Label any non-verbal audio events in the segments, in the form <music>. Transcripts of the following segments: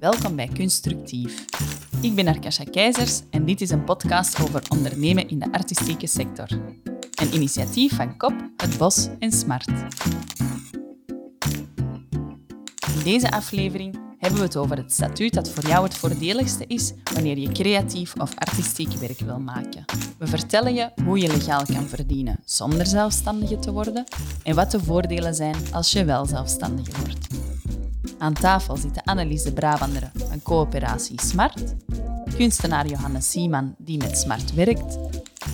Welkom bij Constructief. Ik ben Arkasha Keizers en dit is een podcast over ondernemen in de artistieke sector. Een initiatief van KOP, Het Bos en Smart. In deze aflevering hebben we het over het statuut dat voor jou het voordeligste is wanneer je creatief of artistiek werk wil maken. We vertellen je hoe je legaal kan verdienen zonder zelfstandige te worden en wat de voordelen zijn als je wel zelfstandige wordt. Aan tafel zitten Annelies de Brabander van coöperatie Smart, kunstenaar Johannes Sieman die met Smart werkt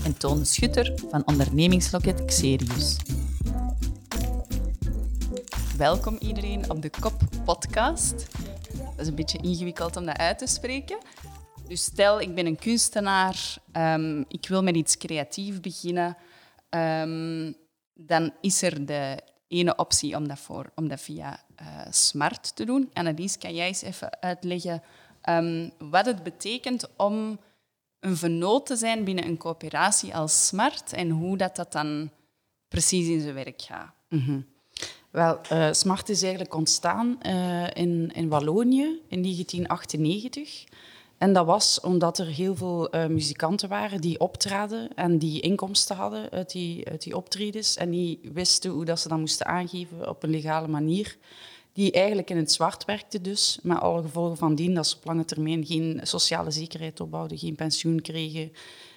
en Toon Schutter van ondernemingsloket Xerius. Welkom iedereen op de KOP podcast. Dat is een beetje ingewikkeld om dat uit te spreken. Dus stel, ik ben een kunstenaar, um, ik wil met iets creatiefs beginnen, um, dan is er de ene optie om dat, om dat via uh, Smart te doen. Annelies, kan jij eens even uitleggen um, wat het betekent om een vennoot te zijn binnen een coöperatie als Smart en hoe dat, dat dan precies in zijn werk gaat? -hmm. Wel, uh, Smart is eigenlijk ontstaan uh, in, in Wallonië in 1998. En dat was omdat er heel veel uh, muzikanten waren die optraden en die inkomsten hadden uit die, uit die optredens en die wisten hoe dat ze dat moesten aangeven op een legale manier. Die eigenlijk in het zwart werkten dus, met alle gevolgen van dien dat ze op lange termijn geen sociale zekerheid opbouwden, geen pensioen kregen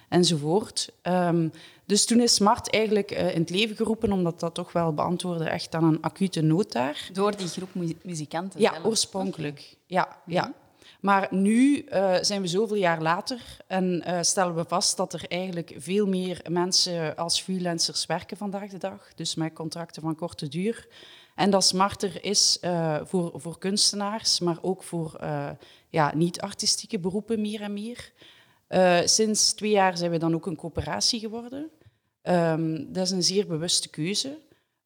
enzovoort. Um, dus toen is Smart eigenlijk uh, in het leven geroepen, omdat dat toch wel beantwoordde echt aan een acute nood daar. Door die groep mu muzikanten Ja, oorspronkelijk. Okay. Ja, mm -hmm. Maar nu uh, zijn we zoveel jaar later en uh, stellen we vast dat er eigenlijk veel meer mensen als freelancers werken vandaag de dag. Dus met contracten van korte duur. En dat smarter is uh, voor, voor kunstenaars, maar ook voor ja, niet-artistieke beroepen meer en meer. sinds twee jaar zijn we dan ook een coöperatie geworden. Um, dat is een zeer bewuste keuze.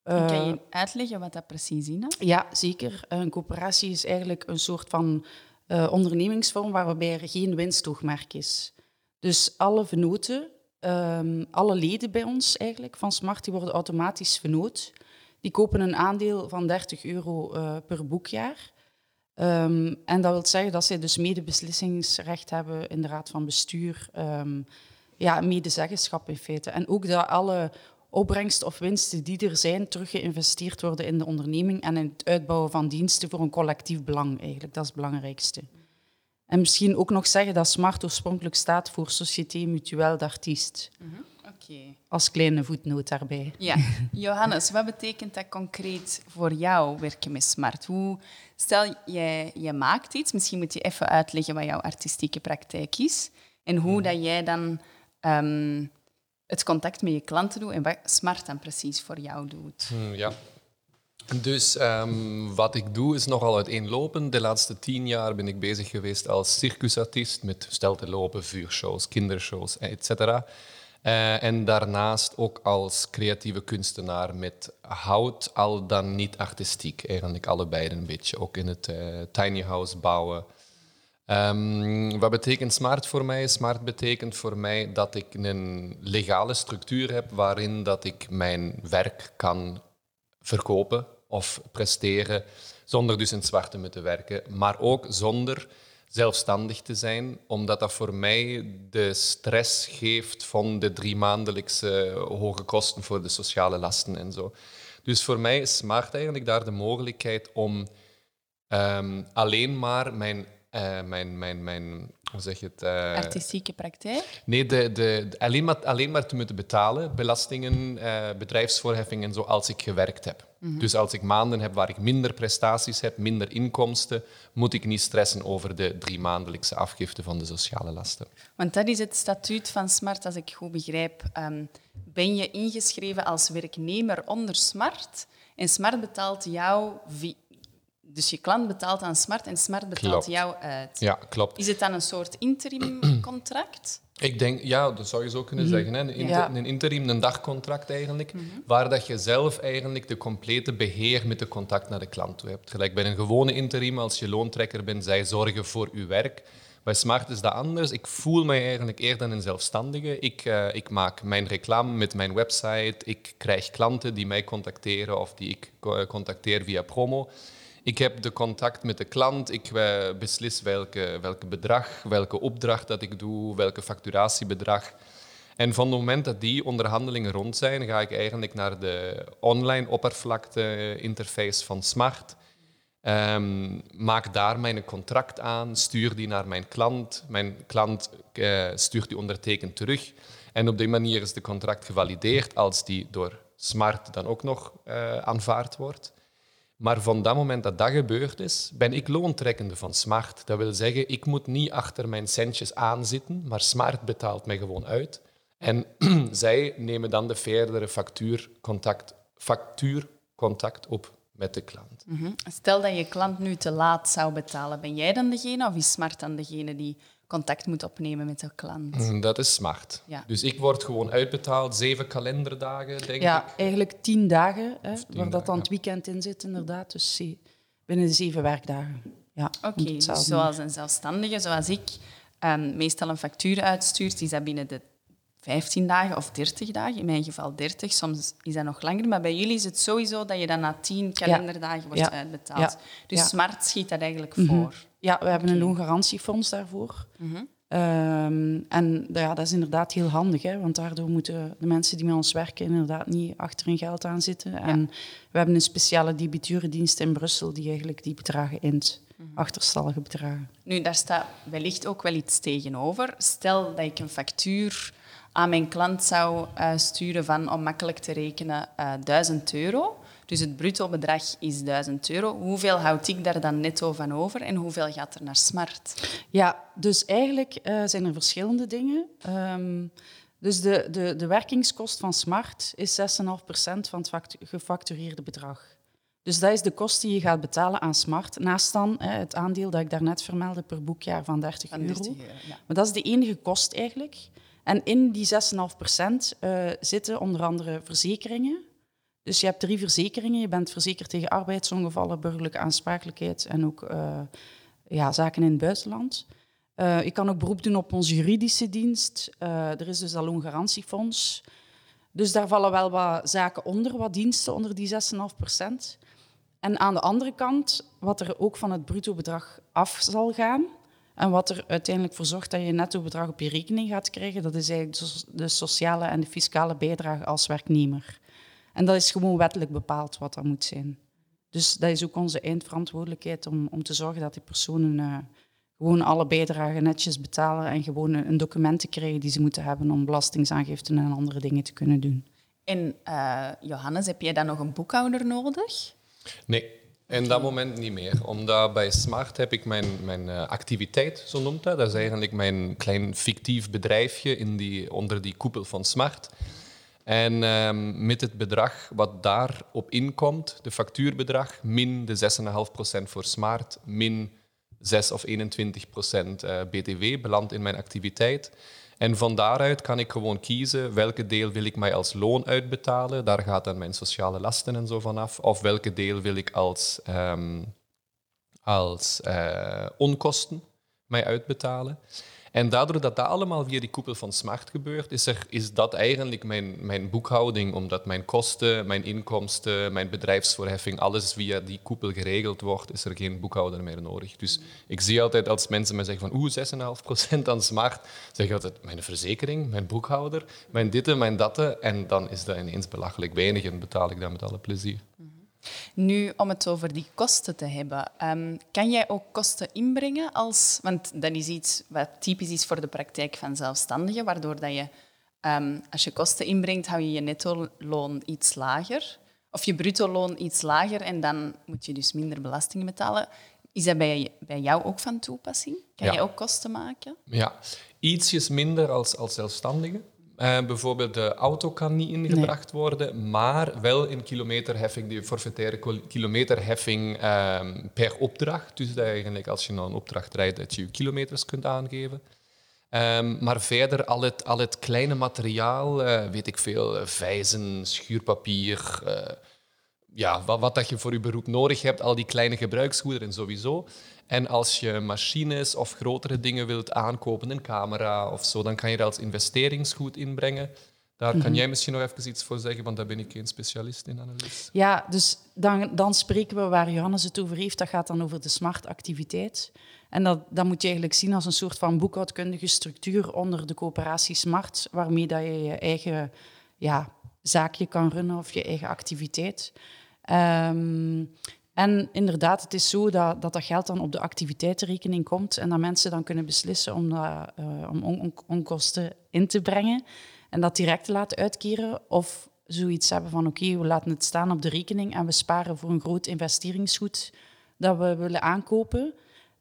Uh, kan je uitleggen wat dat precies inhoudt? Ja, zeker. Een coöperatie is eigenlijk een soort van uh, ondernemingsvorm waarbij er geen winstoogmerk is. Dus alle venoten, um, alle leden bij ons eigenlijk van Smart, die worden automatisch venoot. Die kopen een aandeel van 30 euro uh, per boekjaar. Um, en dat wil zeggen dat zij dus medebeslissingsrecht hebben in de raad van bestuur. Um, ja, medezeggenschap in feite. En ook dat alle opbrengst of winsten die er zijn, terug geïnvesteerd worden in de onderneming en in het uitbouwen van diensten voor een collectief belang eigenlijk. Dat is het belangrijkste. En misschien ook nog zeggen dat SMART oorspronkelijk staat voor Société Mutuelle d'Artistes. Mm -hmm. okay. Als kleine voetnoot daarbij. Ja. Johannes, wat betekent dat concreet voor jou werken met SMART? Hoe, stel, je, je maakt iets, misschien moet je even uitleggen wat jouw artistieke praktijk is en hoe dat jij dan... Um, het contact met je klanten doet en wat Smart dan precies voor jou doet. Hmm, ja. Dus um, wat ik doe is nogal uiteenlopend. De laatste tien jaar ben ik bezig geweest als circusartiest met steltelopen, vuurshows, kindershows, etc. Uh, en daarnaast ook als creatieve kunstenaar met hout, al dan niet artistiek. Eigenlijk allebei een beetje. Ook in het uh, tiny house bouwen, Um, wat betekent smart voor mij? Smart betekent voor mij dat ik een legale structuur heb waarin dat ik mijn werk kan verkopen of presteren zonder dus in het zwart te moeten werken, maar ook zonder zelfstandig te zijn, omdat dat voor mij de stress geeft van de drie maandelijkse hoge kosten voor de sociale lasten en zo. Dus voor mij is smart eigenlijk daar de mogelijkheid om um, alleen maar mijn uh, mijn, mijn, mijn, hoe zeg je het? Uh, Artistieke praktijk? Nee, de, de, de, alleen, maar, alleen maar te moeten betalen, belastingen, uh, bedrijfsvoorheffingen en zo, als ik gewerkt heb. Mm -hmm. Dus als ik maanden heb waar ik minder prestaties heb, minder inkomsten, moet ik niet stressen over de drie maandelijkse afgifte van de sociale lasten. Want dat is het statuut van Smart, als ik goed begrijp. Um, ben je ingeschreven als werknemer onder Smart en Smart betaalt jou dus je klant betaalt aan Smart en Smart betaalt klopt. jou uit. Ja, klopt. Is het dan een soort interim <clears throat> contract? Ik denk, ja, dat zou je zo kunnen mm -hmm. zeggen. Hè? Een, inter, ja. een, interim, een dagcontract eigenlijk, mm -hmm. waar dat je zelf eigenlijk de complete beheer met de contact naar de klant toe hebt. Gelijk bij een gewone interim, als je loontrekker bent, zij zorgen voor je werk. Bij Smart is dat anders. Ik voel mij eigenlijk eerder een zelfstandige. Ik, uh, ik maak mijn reclame met mijn website. Ik krijg klanten die mij contacteren of die ik contacteer via promo. Ik heb de contact met de klant, ik eh, beslis welke, welke bedrag, welke opdracht dat ik doe, welke facturatiebedrag. En van het moment dat die onderhandelingen rond zijn, ga ik eigenlijk naar de online oppervlakte interface van Smart. Um, maak daar mijn contract aan, stuur die naar mijn klant. Mijn klant uh, stuurt die ondertekend terug. En op die manier is de contract gevalideerd als die door Smart dan ook nog uh, aanvaard wordt. Maar van dat moment dat dat gebeurd is, ben ik loontrekkende van Smart. Dat wil zeggen, ik moet niet achter mijn centjes aanzitten, maar Smart betaalt mij gewoon uit. En <clears throat> zij nemen dan de verdere factuurcontact, factuurcontact op met de klant. Mhm. Stel dat je klant nu te laat zou betalen, ben jij dan degene of is Smart dan degene die contact moet opnemen met de klant? Mm, dat is smart. Ja. Dus ik word gewoon uitbetaald, zeven kalenderdagen, denk ja, ik. Ja, eigenlijk tien dagen, hè, waar dat dan het weekend in zit, inderdaad. Dus binnen de zeven werkdagen. Ja, Oké, dus zoals een zelfstandige, zoals ik, um, meestal een factuur uitstuurt, is dat binnen de 15 dagen of 30 dagen. In mijn geval 30, soms is dat nog langer. Maar bij jullie is het sowieso dat je dan na 10 kalenderdagen wordt uitbetaald. Dus Smart schiet dat eigenlijk mhm. voor. Ja, we hebben een loongarantiefonds daarvoor. Mhm. Ehm, en ja, dat is inderdaad heel handig, hè, want daardoor moeten de mensen die met ons werken inderdaad niet achter hun geld aan zitten. En we hebben een speciale debiturendienst in Brussel die eigenlijk die bedragen int, mm achterstallige bedragen. Nu, daar staat wellicht ook wel iets tegenover. Stel dat ik een factuur aan mijn klant zou uh, sturen van, om makkelijk te rekenen, uh, eh, 1000 euro. Dus het bruto bedrag is 1000 euro. Hoeveel houd ik daar dan netto van over en hoeveel gaat er naar Smart? Ja, dus eigenlijk uh, zijn er verschillende dingen. Um, dus de, de, de werkingskost van Smart is 6,5% van het gefactureerde bedrag. Dus dat is de kost die je gaat betalen aan Smart. Naast dan hè, het aandeel dat ik daarnet vermeldde per boekjaar van 30, van 30 euro. Ja. Maar dat is de enige kost eigenlijk. En in die 6,5% uh, zitten onder andere verzekeringen. Dus je hebt drie verzekeringen. Je bent verzekerd tegen arbeidsongevallen, burgerlijke aansprakelijkheid en ook uh, ja, zaken in het buitenland. Uh, je kan ook beroep doen op onze juridische dienst. Er is dus dat loongarantiefonds. Dus daar vallen wel wat zaken onder, wat diensten onder die 6,5%. En aan de andere kant, wat er ook van het bruto bedrag af zal gaan, en wat er uiteindelijk voor zorgt dat je netto bedrag op je rekening gaat krijgen, dat is eigenlijk de sociale en de fiscale bijdrage als werknemer. En dat is gewoon wettelijk bepaald wat dat moet zijn. Dus dat is ook onze eindverantwoordelijkheid om, om te zorgen dat die personen uh, gewoon alle bijdragen netjes betalen en gewoon een, document te krijgen die ze moeten hebben om belastingsaangiften en andere dingen te kunnen doen. En uh, Johannes, heb jij dan nog een boekhouder nodig? Nee, in dat moment niet meer. Omdat bij Smart heb ik mijn, mijn uh, activiteit, zo noemt dat. Dat is eigenlijk mijn klein fictief bedrijfje in die, onder die koepel van Smart. En um, met het bedrag wat daarop inkomt, de factuurbedrag, min de 6,5% voor Smart, min 6 of 21% uh, BTW belandt in mijn activiteit. En van daaruit kan ik gewoon kiezen welke deel wil ik mij als loon uitbetalen. Daar gaat dan mijn sociale lasten en zo vanaf. Of welke deel wil ik als, um, als uh, onkosten mij uitbetalen. En daardoor dat dat allemaal via die koepel van Smart gebeurt, is, er, is dat eigenlijk mijn, mijn boekhouding, omdat mijn kosten, mijn inkomsten, mijn bedrijfsvoorheffing, alles via die koepel geregeld wordt, is er geen boekhouder meer nodig. Dus ik zie altijd als mensen mij zeggen van oeh, 6,5% aan Smart, zeg ik altijd mijn verzekering, mijn boekhouder, mijn ditte, mijn datte, en dan is dat ineens belachelijk weinig en betaal ik dat met alle plezier. Nu, om het over die kosten te hebben, um, kan jij ook kosten inbrengen als... Want dat is iets wat typisch is voor de praktijk van zelfstandigen, waardoor dat je, um, als je kosten inbrengt, hou je je netto-loon iets lager. Of je bruto-loon iets lager en dan moet je dus minder belasting betalen. Is dat bij, bij jou ook van toepassing? Kan ja. je ook kosten maken? Ja, ietsjes minder als, als zelfstandige. Uh, bijvoorbeeld de auto kan niet ingebracht worden, maar wel in kilometerheffing, die forfaitaire kilometerheffing uh, per opdracht. Dus dat eigenlijk als je nou een opdracht rijdt, dat je je kilometers kunt aangeven. Um, maar verder al het, al het kleine materiaal, uh, weet ik veel, vijzen, schuurpapier, ja, wat, wat dat je voor je beroep nodig hebt, al die kleine gebruiksgoederen sowieso. En als je machines of grotere dingen wilt aankopen, een camera of zo, dan kan je dat als investeringsgoed inbrengen. Daar kan Mhm. jij misschien nog even iets voor zeggen, want daar ben ik geen specialist in, Annelies. Ja, dus dan, dan spreken we waar Johannes het over heeft. Dat gaat dan over de smart-activiteit. En dat, dat moet je eigenlijk zien als een soort van boekhoudkundige structuur onder de coöperatie Smart, waarmee dat je je eigen ja, zaakje kan runnen of je eigen activiteit. Ehm, en inderdaad, het is zo dat, dat geld dan op de activiteitenrekening komt en dat mensen dan kunnen beslissen om, dat, eh, om on- on- onkosten in te brengen en dat direct te laten uitkeren of zoiets hebben van oké, we laten het staan op de rekening en we sparen voor een groot investeringsgoed dat we willen aankopen.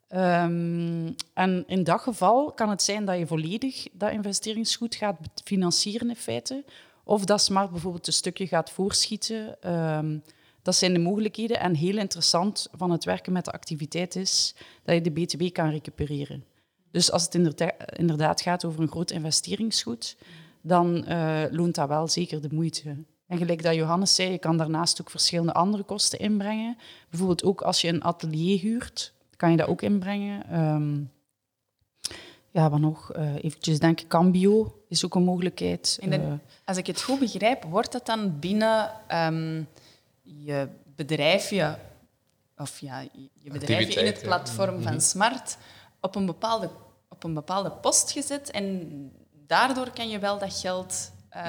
Ehm, en in dat geval kan het zijn dat je volledig dat investeringsgoed gaat financieren in feite, of dat Smart bijvoorbeeld een stukje gaat voorschieten. Ehm, dat zijn de mogelijkheden. En heel interessant van het werken met de activiteit is dat je de BTW kan recupereren. Dus als het inderda- inderdaad gaat over een groot investeringsgoed, dan eh, loont dat wel zeker de moeite. En gelijk dat Johannes zei, je kan daarnaast ook verschillende andere kosten inbrengen. Bijvoorbeeld ook als je een atelier huurt, kan je dat ook inbrengen. Ehm, ja, wat nog? Eh eventjes denken, Cambio is ook een mogelijkheid. En Eh, Als ik het goed begrijp, wordt dat dan binnen ehm, je bedrijfje, of ja, je bedrijfje in het ja. platform van Smart, op een, bepaalde, op een bepaalde post gezet en daardoor kan je wel dat geld eh,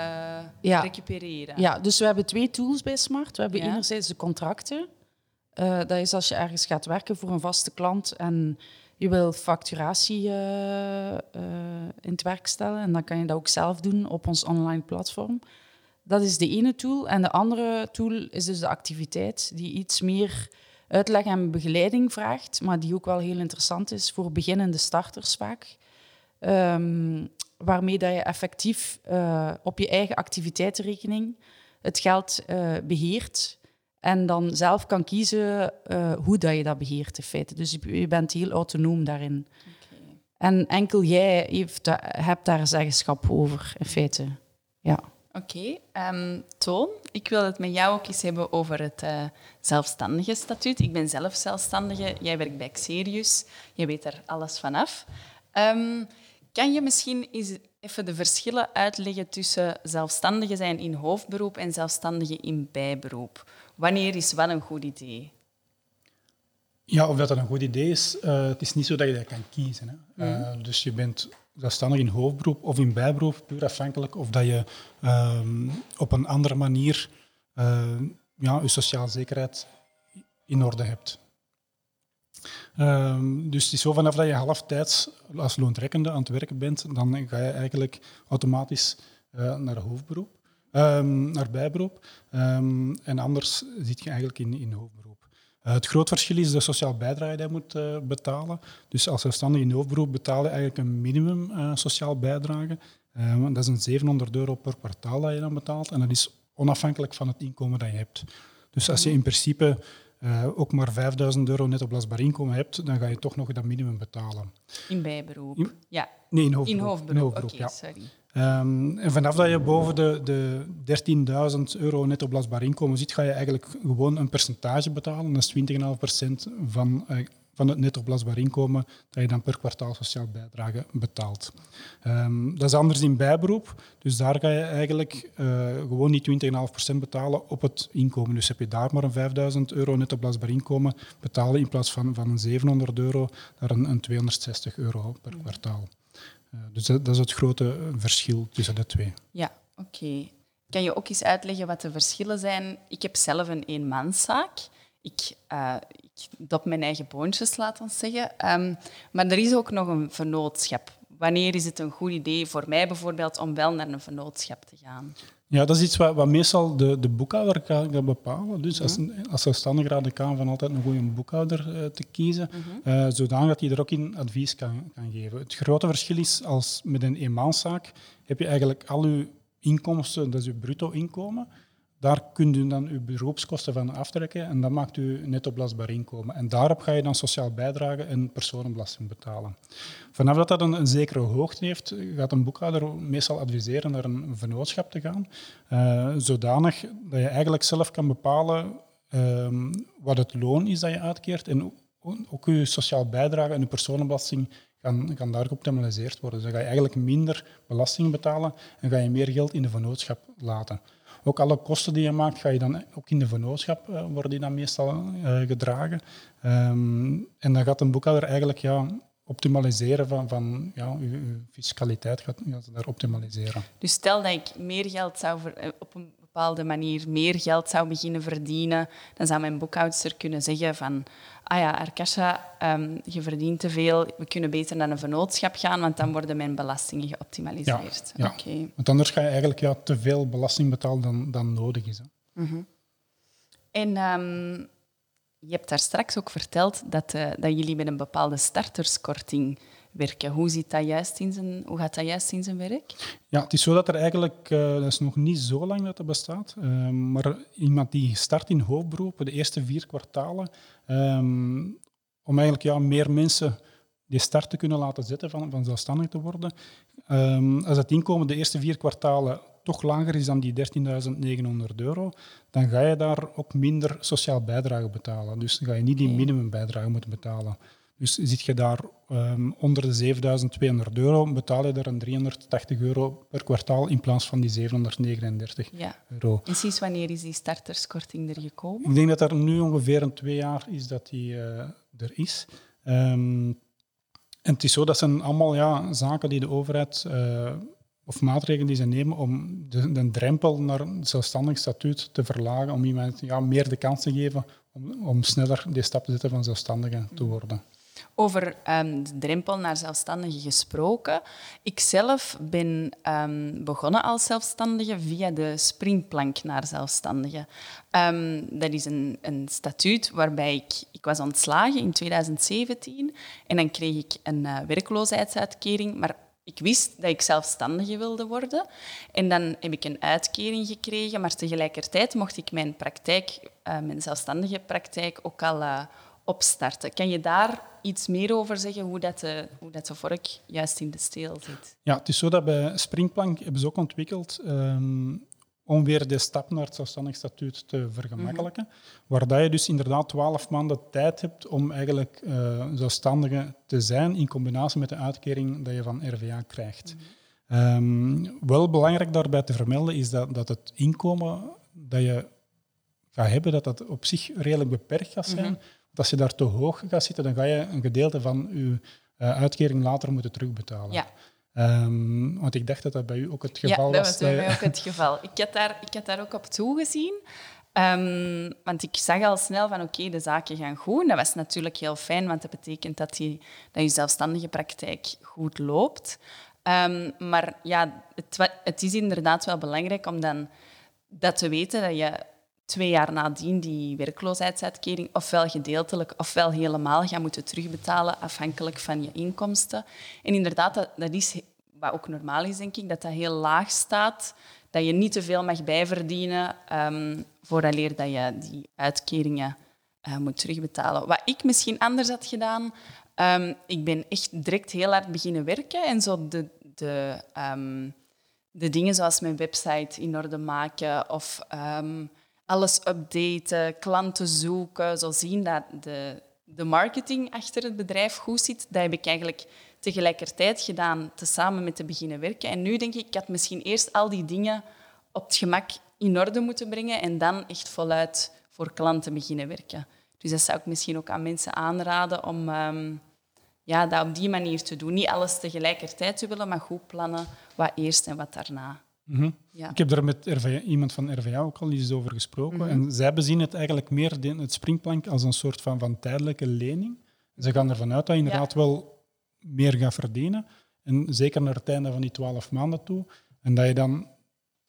Ja. recupereren. Ja, dus we hebben twee tools bij Smart. We hebben Ja. enerzijds de contracten. Eh, dat is als je ergens gaat werken voor een vaste klant en je wil facturatie eh, eh, in het werk stellen. En dan kan je dat ook zelf doen op ons online platform. Dat is de ene tool. En de andere tool is dus de activiteit, die iets meer uitleg en begeleiding vraagt, maar die ook wel heel interessant is voor beginnende starters vaak. Ehm, waarmee dat je effectief eh, op je eigen activiteitenrekening het geld eh, beheert en dan zelf kan kiezen eh, hoe dat je dat beheert in feite. Dus je, je bent heel autonoom daarin. En enkel jij heeft, hebt daar zeggenschap over in feite. Ja. Oké, ehm, Toon, ik wil het met jou ook eens hebben over het eh, zelfstandige statuut. Ik ben zelf zelfstandige, jij werkt bij Xerius, je weet er alles vanaf. Ehm kan je misschien eens even de verschillen uitleggen tussen zelfstandige zijn in hoofdberoep en zelfstandige in bijberoep? Wanneer is wat een goed idee? Ja, of dat dat een goed idee is, eh, het is niet zo dat je dat kan kiezen. Hè. Eh, dus je bent zelfstandig in hoofdberoep of in bijberoep, puur afhankelijk of dat je ehm, op een andere manier eh, ja, je sociale zekerheid in orde hebt. Ehm, dus het is zo vanaf dat je halftijds als loontrekkende aan het werken bent, dan ga je eigenlijk automatisch eh, naar hoofdberoep, ehm, naar bijberoep. Ehm, en anders zit je eigenlijk in, in hoofdberoep. Eh, het groot verschil is de sociaal bijdrage die je moet eh, betalen. Dus als zelfstandig in hoofdberoep betaal je eigenlijk een minimum eh, sociaal bijdrage. Dat is een 700 euro per kwartaal dat je dan betaalt. En dat is onafhankelijk van het inkomen dat je hebt. Dus als je in principe ook maar 5000 euro net oplosbaar inkomen hebt, dan ga je toch nog dat minimum betalen. In bijberoep? In- Ja, Nee, in in hoofdberoep. hoofdberoep. Oké, ja. sorry. Ehm, en vanaf dat je boven de, de 13.000 euro net oplosbaar inkomen zit, ga je eigenlijk gewoon een percentage betalen. Dat is 20,5% van, eh, van het net oplosbaar inkomen dat je dan per kwartaal sociaal bijdrage betaalt. Ehm, dat is anders in bijberoep. Dus daar ga je eigenlijk eh, gewoon die 20,5% betalen op het inkomen. Dus heb je daar maar een 5.000 euro net oplosbaar inkomen, betalen in plaats van, van een 700 euro naar een, een 260 euro per kwartaal. Eh, dus dat, is het grote verschil tussen de twee. Ja, oké. Kan je ook eens uitleggen wat de verschillen zijn? Ik heb zelf een eenmanszaak. Ik, eh ik dop mijn eigen boontjes, laat ons zeggen. Ehm, maar er is ook nog een vennootschap. Wanneer is het een goed idee voor mij bijvoorbeeld om wel naar een vennootschap te gaan? Ja, dat is iets wat, wat meestal de, de boekhouder kan, kan bepalen. Dus als, als zelfstandige raad de Kamer van altijd een goede boekhouder eh, te kiezen, eh, zodanig dat hij er ook in advies kan, kan geven. Het grote verschil is, als met een eenmanszaak heb je eigenlijk al je inkomsten, dat is je bruto inkomen, daar kunt u dan uw beroepskosten van aftrekken en dat maakt u net oplosbaar inkomen. En daarop ga je dan sociaal bijdrage en personenbelasting betalen. Vanaf dat dat een, zekere hoogte heeft, gaat een boekhouder meestal adviseren naar een vennootschap te gaan, eh, zodanig dat je eigenlijk zelf kan bepalen ehm, wat het loon is dat je uitkeert en ook je sociaal bijdrage en je personenbelasting kan, kan daar geoptimaliseerd worden. Dus dan ga je eigenlijk minder belasting betalen en ga je meer geld in de vennootschap laten. Ook alle kosten die je maakt, ga je dan ook in de vennootschap uh, worden die dan meestal uh, gedragen. Um, en dan gaat een boekhouder eigenlijk ja, optimaliseren van, van ja, je, je fiscaliteit gaat, gaat daar optimaliseren. Dus stel dat ik meer geld zou ver, eh, op een bepaalde manier meer geld zou beginnen verdienen, dan zou mijn boekhoudster kunnen zeggen van ah ja, Arkasha, um, je verdient te veel, we kunnen beter naar een vennootschap gaan, want dan worden mijn belastingen geoptimaliseerd. Ja, ja. Okay. want anders ga je eigenlijk ja, te veel belasting betalen dan, dan nodig is. Hè. Mm -hmm. En um, je hebt daar straks ook verteld dat, uh, dat jullie met een bepaalde starterskorting werken. Hoe, ziet dat juist in zijn, hoe gaat dat juist in zijn werk? Ja, het is zo dat er eigenlijk, uh, dat is nog niet zo lang dat het bestaat, uh, maar iemand die start in hoofdberoepen, de eerste vier kwartalen, um, om eigenlijk ja, meer mensen die start te kunnen laten zetten van, van zelfstandig te worden. Um, als het inkomen de eerste vier kwartalen toch lager is dan die 13.900 euro, dan ga je daar ook minder sociaal bijdrage betalen. Dus dan ga je niet die minimumbijdrage moeten betalen. Dus zit je daar um, onder de 7200 euro, betaal je daar een 380 euro per kwartaal in plaats van die 739 ja. euro. En sinds wanneer is die starterskorting er gekomen? Ik denk dat er nu ongeveer een twee jaar is dat die uh, er is. Um, en het is zo, dat zijn allemaal ja, zaken die de overheid uh, of maatregelen die ze nemen om de, de drempel naar een zelfstandig statuut te verlagen, om iemand ja, meer de kans te geven om, om sneller die stap te zetten van zelfstandige te worden. Over um, de drempel naar zelfstandige gesproken. Ik zelf ben um, begonnen als zelfstandige via de springplank naar zelfstandige. Um, dat is een, een statuut waarbij ik... Ik was ontslagen in 2017 en dan kreeg ik een uh, werkloosheidsuitkering, maar ik wist dat ik zelfstandige wilde worden. En dan heb ik een uitkering gekregen, maar tegelijkertijd mocht ik mijn praktijk, uh, mijn zelfstandige praktijk, ook al uh, opstarten. Kan je daar iets meer over zeggen, hoe dat, de, hoe dat de vork juist in de steel zit? Ja, het is zo dat bij Springplank hebben ze ook ontwikkeld um, om weer de stap naar het zelfstandig statuut te vergemakkelijken. Mm -hmm. Waar dat je dus inderdaad twaalf maanden tijd hebt om eigenlijk uh, zelfstandige te zijn in combinatie met de uitkering dat je van RVA krijgt. Mm -hmm. um, wel belangrijk daarbij te vermelden is dat, dat het inkomen dat je gaat hebben, dat dat op zich redelijk beperkt gaat zijn. Mm -hmm. Als je daar te hoog gaat zitten, dan ga je een gedeelte van je uh, uitkering later moeten terugbetalen. Ja. Um, want ik dacht dat dat bij u ook het geval ja, was. dat was bij mij ook het geval. Ik had daar, ik had daar ook op toegezien. Um, want ik zag al snel van oké, okay, de zaken gaan goed. Dat was natuurlijk heel fijn, want dat betekent dat, die, dat je zelfstandige praktijk goed loopt. Um, maar ja, het, het, is inderdaad wel belangrijk om dan dat te weten, dat je twee jaar nadien die werkloosheidsuitkering ofwel gedeeltelijk ofwel helemaal gaat moeten terugbetalen, afhankelijk van je inkomsten. En inderdaad, dat, dat is wat ook normaal is, denk ik, dat dat heel laag staat, dat je niet te veel mag bijverdienen um, vooraleer dat je die uitkeringen uh, moet terugbetalen. Wat ik misschien anders had gedaan, um, ik ben echt direct heel hard beginnen werken en zo de, de, um, de dingen zoals mijn website in orde maken of alles updaten, klanten zoeken, zo zien dat de, de marketing achter het bedrijf goed zit. Dat heb ik eigenlijk tegelijkertijd gedaan, tezamen met te beginnen werken. En nu denk ik, ik had misschien eerst al die dingen op het gemak in orde moeten brengen en dan echt voluit voor klanten beginnen werken. Dus dat zou ik misschien ook aan mensen aanraden om um, ja, dat op die manier te doen. Niet alles tegelijkertijd te willen, maar goed plannen wat eerst en wat daarna. -hmm. Ja. Ik heb daar met RVA, iemand van RVA ook al eens over gesproken. Mm -hmm. En zij bezien het eigenlijk meer, het springplank, als een soort van, van tijdelijke lening. Ze gaan ervan uit dat je inderdaad ja. wel meer gaat verdienen. En zeker naar het einde van die twaalf maanden toe. En dat je dan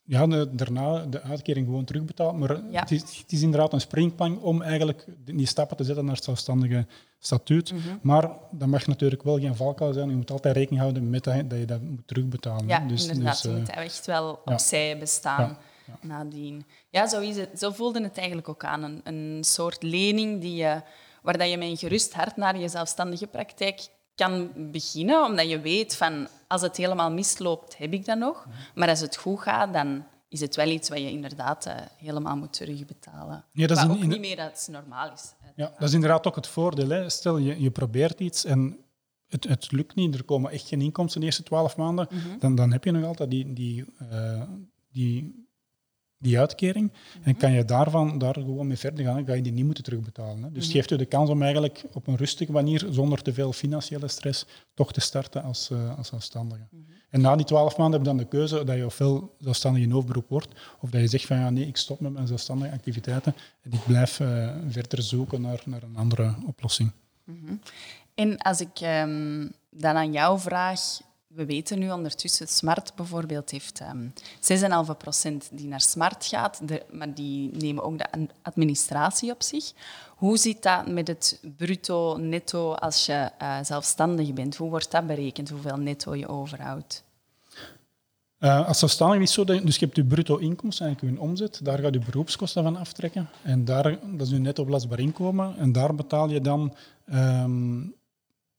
ja, de, daarna de uitkering gewoon terugbetaalt. Maar ja. het, is, het, is, inderdaad een springplank om eigenlijk die stappen te zetten naar het zelfstandige statuut. Mm -hmm. Maar dat mag natuurlijk wel geen valkuil zijn. Je moet altijd rekening houden met dat, dat je dat moet terugbetalen. Ja, dus, inderdaad. Dus, uh, moet echt wel opzij ja. bestaan ja. nadien. Ja, zo, is het, zo voelde het eigenlijk ook aan. Een, een soort lening die je, waar dat je met een gerust hart naar je zelfstandige praktijk kan beginnen, omdat je weet van als het helemaal misloopt, heb ik dat nog. Maar als het goed gaat, dan is het wel iets wat je inderdaad uh, helemaal moet terugbetalen. Ja, dat is ook niet meer dat het normaal is. Ja, dat is inderdaad ook het voordeel. Hè. Stel, je, je probeert iets en het, het lukt niet, er komen echt geen inkomsten de eerste twaalf maanden, dan, dan heb je nog altijd die, die, eh, die die uitkering. En kan je daarvan daar gewoon mee verder gaan, dan ga je die niet moeten terugbetalen. Hè. Dus het geeft je de kans om eigenlijk op een rustige manier, zonder te veel financiële stress, toch te starten als, uh, als zelfstandige. En na die twaalf maanden heb je dan de keuze dat je ofwel zelfstandig in hoofdberoep wordt, of dat je zegt van ja, nee, ik stop met mijn zelfstandige activiteiten en ik blijf uh, verder zoeken naar, naar een andere oplossing. En als ik um, dan aan jou vraag, we weten nu ondertussen, Smart bijvoorbeeld heeft um, ehm, 6,5% die naar Smart gaat, maar die nemen ook de administratie op zich. Hoe zit dat met het bruto, netto als je uh, zelfstandig bent? Hoe wordt dat berekend, hoeveel netto je overhoudt? Uh, als zelfstandig is zo, dus je hebt je bruto inkomsten, eigenlijk je omzet, daar gaat je beroepskosten van aftrekken. En daar, dat is je netto belastbaar inkomen. En daar betaal je dan um,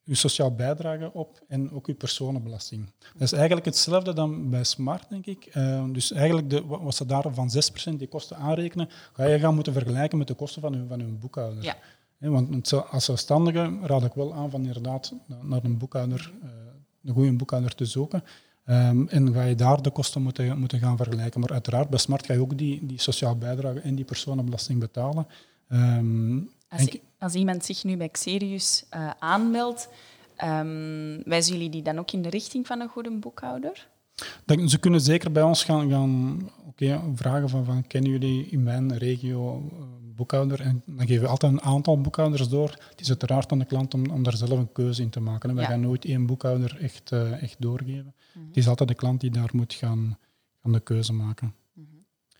je sociaal bijdrage op en ook je personenbelasting. Dat is eigenlijk hetzelfde dan bij Smart, denk ik. Uh, dus eigenlijk de, wat ze daar van 6% die kosten aanrekenen, ga je gaan moeten vergelijken met de kosten van hun, van hun boekhouder. Ja. want als zelfstandige raad ik wel aan van inderdaad naar een boekhouder, uh, een goede boekhouder te zoeken. Um, en ga je daar de kosten moeten, moeten gaan vergelijken. Maar uiteraard, bij Smart ga je ook die, die sociaal bijdrage en die personenbelasting betalen. Um, als, als, iemand zich nu bij Xerius uh, aanmeldt, um, wijzen jullie die dan ook in de richting van een goede boekhouder? Dat, ze kunnen zeker bij ons gaan, gaan okay, vragen van, van kennen jullie in mijn regio uh, boekhouder? En dan geven we altijd een aantal boekhouders door. Het is uiteraard aan de klant om, om daar zelf een keuze in te maken. En wij gaan nooit één boekhouder echt, uh, echt doorgeven. Mhm. Het is altijd de klant die daar moet gaan, gaan de keuze maken.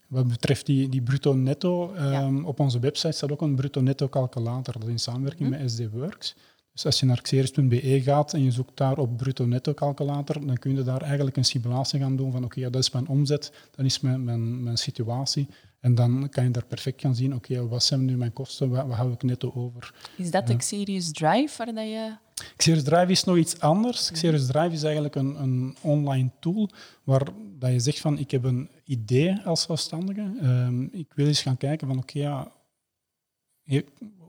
Wat betreft die, die bruto-netto, um, op onze website staat ook een bruto-netto-calculator. Dat is in samenwerking mm. met SD Works. Dus als je naar xeris.be gaat en je zoekt daar op bruto-netto-calculator, dan kun je daar eigenlijk een simulatie gaan doen van oké, ja, dat is mijn omzet, dat is mijn, mijn, mijn situatie. En dan kan je daar perfect gaan zien, oké, wat zijn nu mijn kosten, wat, wat hou ik netto over. Is dat de Xerius Drive waar dat je... Xerius Drive is nog iets anders. Xerius Drive is eigenlijk een, een online tool waar dat je zegt van, ik heb een idee als zelfstandige. Um, ik wil eens gaan kijken van, oké, ja,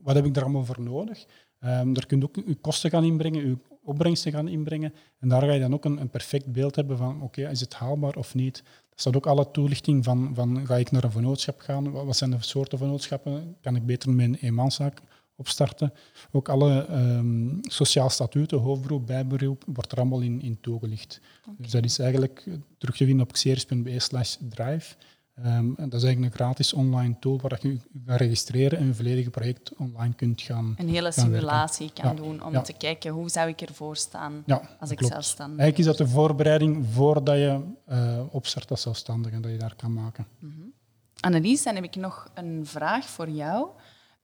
wat heb ik daar allemaal voor nodig? Um, daar kun je ook je kosten gaan inbrengen, je opbrengsten gaan inbrengen. En daar ga je dan ook een, een perfect beeld hebben van, oké, is het haalbaar of niet? Er staat ook alle toelichting van, van, ga ik naar een vennootschap gaan? Wat zijn de soorten vennootschappen? Kan ik beter mijn eenmanszaak opstarten? Ook alle um, sociaal statuten, hoofdberoep, bijberoep, wordt er allemaal in, in toegelicht. Dus dat is eigenlijk terug te vinden op xeris.be slash drive. Um, dat is eigenlijk een gratis online tool waar je je gaat registreren en je volledige project online kunt gaan Een hele simulatie kan doen om te kijken hoe zou ik ervoor staan als ik zelfstandig Eigenlijk is dat de voorbereiding voordat je uh, opstart als zelfstandige, dat je daar kan maken. Mm -hmm. Annelies, dan heb ik nog een vraag voor jou.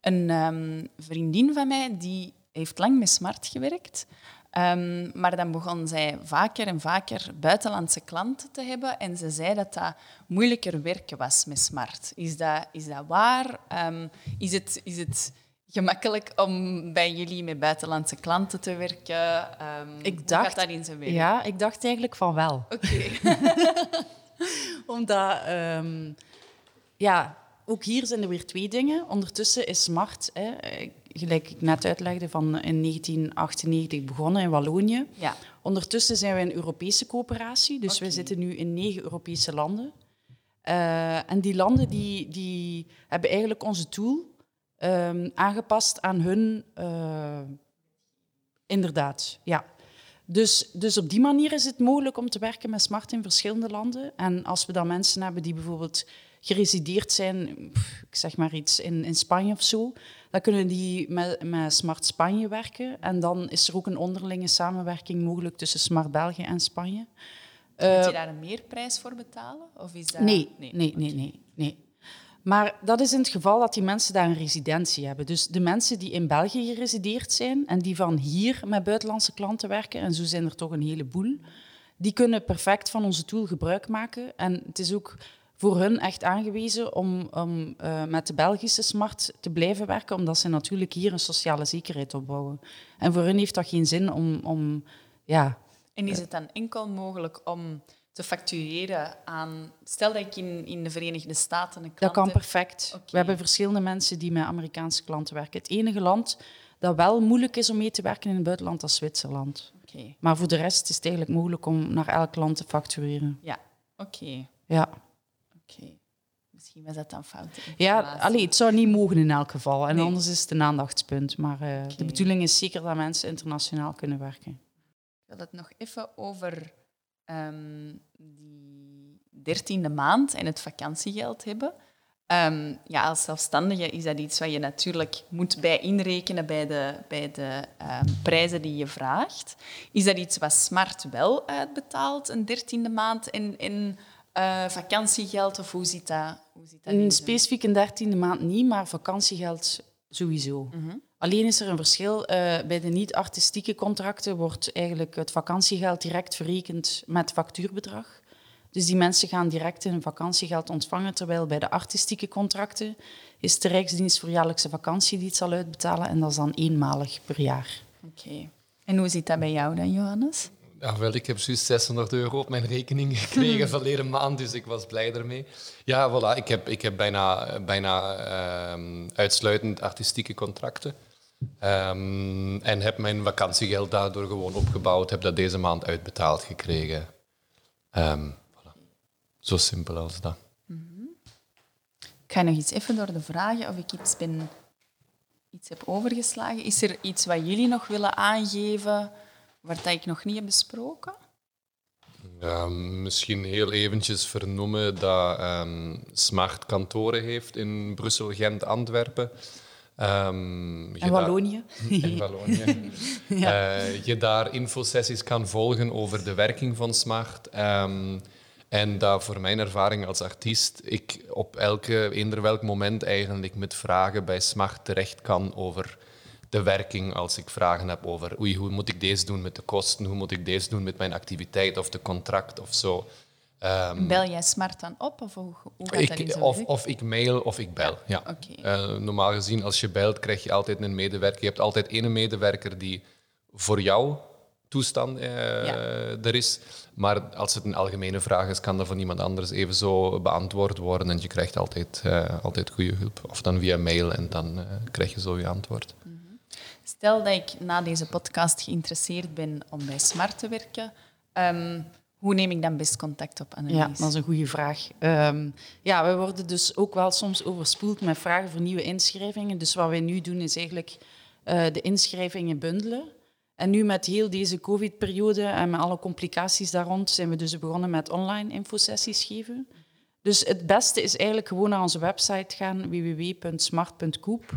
Een um, vriendin van mij die heeft lang met Smart gewerkt. Um, maar dan begon zij vaker en vaker buitenlandse klanten te hebben en ze zei dat dat moeilijker werken was met Smart. Is dat, is dat waar? Um, is, het, is het gemakkelijk om bij jullie met buitenlandse klanten te werken? Um, ik dacht, gaat dat in zijn werk? Ja, ik dacht eigenlijk van wel. Oké. <laughs> Omdat, ja, ook hier zijn er weer twee dingen. Ondertussen is Smart... Hè, gelijk ik net uitlegde, van in 1998 begonnen in Wallonië. Ja. Ondertussen zijn we een Europese coöperatie, dus we zitten nu in negen Europese landen. Uh, en die landen die, die hebben eigenlijk onze tool um, aangepast aan hun... Uh, inderdaad, ja. Dus, dus op die manier is het mogelijk om te werken met smart in verschillende landen. En als we dan mensen hebben die bijvoorbeeld geresideerd zijn, ik zeg maar iets, in, in Spanje of zo, dan kunnen die met, met Smart Spanje werken. En dan is er ook een onderlinge samenwerking mogelijk tussen Smart België en Spanje. Moet je eh, daar een meerprijs voor betalen? Of is dat... nee, nee, nee, nee, nee, nee. Maar dat is in het geval dat die mensen daar een residentie hebben. Dus de mensen die in België geresideerd zijn en die van hier met buitenlandse klanten werken, en zo zijn er toch een heleboel, die kunnen perfect van onze tool gebruik maken. En het is ook voor hun echt aangewezen om, om uh, met de Belgische smart te blijven werken, omdat ze natuurlijk hier een sociale zekerheid opbouwen. En voor hun heeft dat geen zin om... om ja, en is het dan enkel mogelijk om te factureren aan... Stel dat ik in, in de Verenigde Staten een klant Dat kan perfect. We hebben verschillende mensen die met Amerikaanse klanten werken. Het enige land dat wel moeilijk is om mee te werken in het buitenland als Zwitserland. Maar voor de rest is het eigenlijk mogelijk om naar elk land te factureren. Ja, oké. Ja, Misschien was dat dan fout. ja allee, het zou niet mogen in elk geval. En Nee. anders is het een aandachtspunt. Maar eh, de bedoeling is zeker dat mensen internationaal kunnen werken. Ik wil het nog even over ehm, die dertiende maand en het vakantiegeld hebben. Ehm, ja, als zelfstandige is dat iets wat je natuurlijk moet bij inrekenen bij de, bij de ehm, prijzen die je vraagt. Is dat iets wat Smart wel uitbetaalt, een dertiende maand in eh, vakantiegeld? Of hoe zit dat? Hoe zit dat in specifiek een dertiende maand niet, maar vakantiegeld sowieso. Alleen is er een verschil. eh, bij de niet-artistieke contracten wordt eigenlijk het vakantiegeld direct verrekend met factuurbedrag. Dus die mensen gaan direct hun vakantiegeld ontvangen, terwijl bij de artistieke contracten is de Rijksdienst voor jaarlijkse vakantie die het zal uitbetalen en dat is dan eenmalig per jaar. Oké. En hoe zit dat bij jou dan, Johannes? Ja, wel, ik heb juist 600 euro op mijn rekening <laughs> gekregen verleden maand, dus ik was blij ermee. Ja, voilà, ik heb, ik heb bijna, bijna ehm, uitsluitend artistieke contracten. Ehm, en heb mijn vakantiegeld daardoor gewoon opgebouwd, heb dat deze maand uitbetaald gekregen. Ehm, voilà. Zo simpel als dat. Ik ga nog iets even door de vragen of ik iets, ben, iets heb overgeslagen. Is er iets wat jullie nog willen aangeven waar dat ik nog niet heb besproken? Misschien heel eventjes vernoemen dat ehm, Smart kantoren heeft in Brussel, Gent, Antwerpen. Je En Wallonië. <laughs> <laughs> Eh, je daar infosessies kan volgen over de werking van Smart. Ehm, en dat voor mijn ervaring als artiest ik op elke, eender welk moment eigenlijk met vragen bij Smart terecht kan over de werking. Als ik vragen heb over oei, hoe moet ik deze doen met de kosten, hoe moet ik deze doen met mijn activiteit of de contract of zo. Ehm, Bel jij Smart dan op? Of hoe, hoe gaat dat in ik, zijn of, of ik mail of ik bel. Ja. Eh, normaal gezien, als je belt, krijg je altijd een medewerker. Je hebt altijd één medewerker die voor jou toestand eh, Ja. er is. Maar als het een algemene vraag is, kan dat van iemand anders even zo beantwoord worden. En je krijgt altijd, eh, altijd goede hulp. Of dan via mail en dan krijg je zo je antwoord. Stel dat ik na deze podcast geïnteresseerd ben om bij Smart te werken, ehm, hoe neem ik dan best contact op, Annelies? Ja, dat is een goede vraag. Ehm, ja, we worden dus ook wel soms overspoeld met vragen voor nieuwe inschrijvingen. Dus wat wij nu doen is eigenlijk eh, de inschrijvingen bundelen. En nu met heel deze covid-periode en met alle complicaties daar rond zijn we dus begonnen met online infosessies geven. Dus het beste is eigenlijk gewoon naar onze website gaan, www.smart.coop.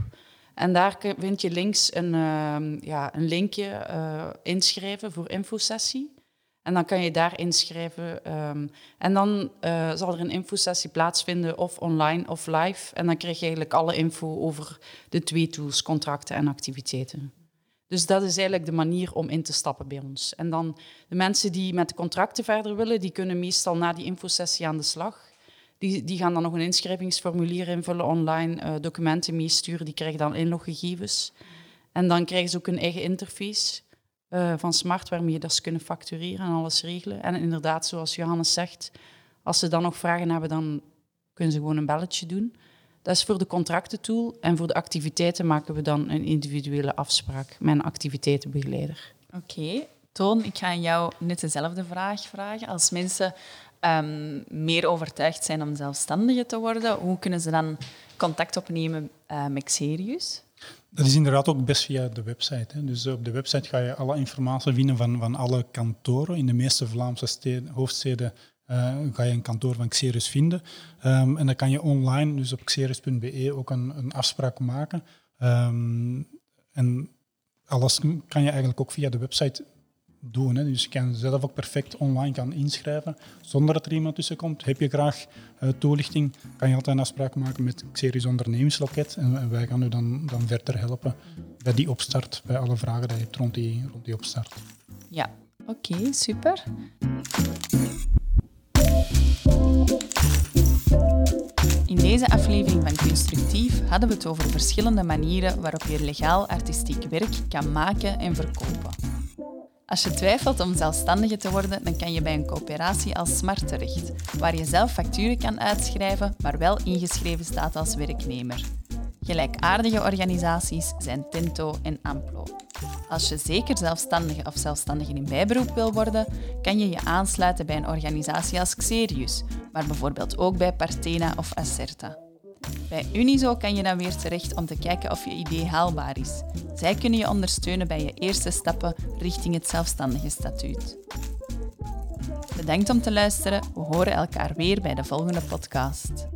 En daar vind je links een, ehm, ja, een linkje eh, inschrijven voor infosessie. En dan kan je daar inschrijven. ehm, en dan eh, zal er een infosessie plaatsvinden, of online of live. En dan krijg je eigenlijk alle info over de twee tools, contracten en activiteiten. Dus dat is eigenlijk de manier om in te stappen bij ons. En dan de mensen die met de contracten verder willen, die kunnen meestal na die infosessie aan de slag. Die, die gaan dan nog een inschrijvingsformulier invullen online, eh, documenten meesturen, die krijgen dan inloggegevens. En dan krijgen ze ook een eigen interface eh, van Smart waarmee je dat ze kunnen factureren en alles regelen. En inderdaad, zoals Johannes zegt, als ze dan nog vragen hebben, dan kunnen ze gewoon een belletje doen. Dat is voor de contractentool. En voor de activiteiten maken we dan een individuele afspraak met een activiteitenbegeleider. Oké. Toon, ik ga aan jou net dezelfde vraag vragen. Als mensen ehm, meer overtuigd zijn om zelfstandige te worden, hoe kunnen ze dan contact opnemen eh, met Xerius? Dat is inderdaad ook best via de website. Hè. Dus op de website ga je alle informatie vinden van, van alle kantoren. In de meeste Vlaamse steden, hoofdsteden eh, ga je een kantoor van Xeris vinden. Ehm, en dan kan je online, dus op xeris.be, ook een, een afspraak maken. Ehm, en alles kan je eigenlijk ook via de website doen. Hè. Dus je kan zelf ook perfect online kan inschrijven zonder dat er iemand tussen komt. Heb je graag eh, toelichting, kan je altijd een afspraak maken met Xeris ondernemingsloket en, en wij gaan u dan, dan verder helpen bij die opstart, bij alle vragen die je hebt rond die, rond die opstart. Ja. Oké, super. In deze aflevering van Constructief hadden we het over verschillende manieren waarop je legaal artistiek werk kan maken en verkopen. Als je twijfelt om zelfstandige te worden, dan kan je bij een coöperatie als Smart terecht, waar je zelf facturen kan uitschrijven, maar wel ingeschreven staat als werknemer. Gelijkaardige organisaties zijn Tinto en Amplo. Als je zeker zelfstandige of zelfstandige in bijberoep wil worden, kan je je aansluiten bij een organisatie als Xerius, maar bijvoorbeeld ook bij Partena of Acerta. Bij Unizo kan je dan weer terecht om te kijken of je idee haalbaar is. Zij kunnen je ondersteunen bij je eerste stappen richting het zelfstandige statuut. Bedankt om te luisteren. We horen elkaar weer bij de volgende podcast.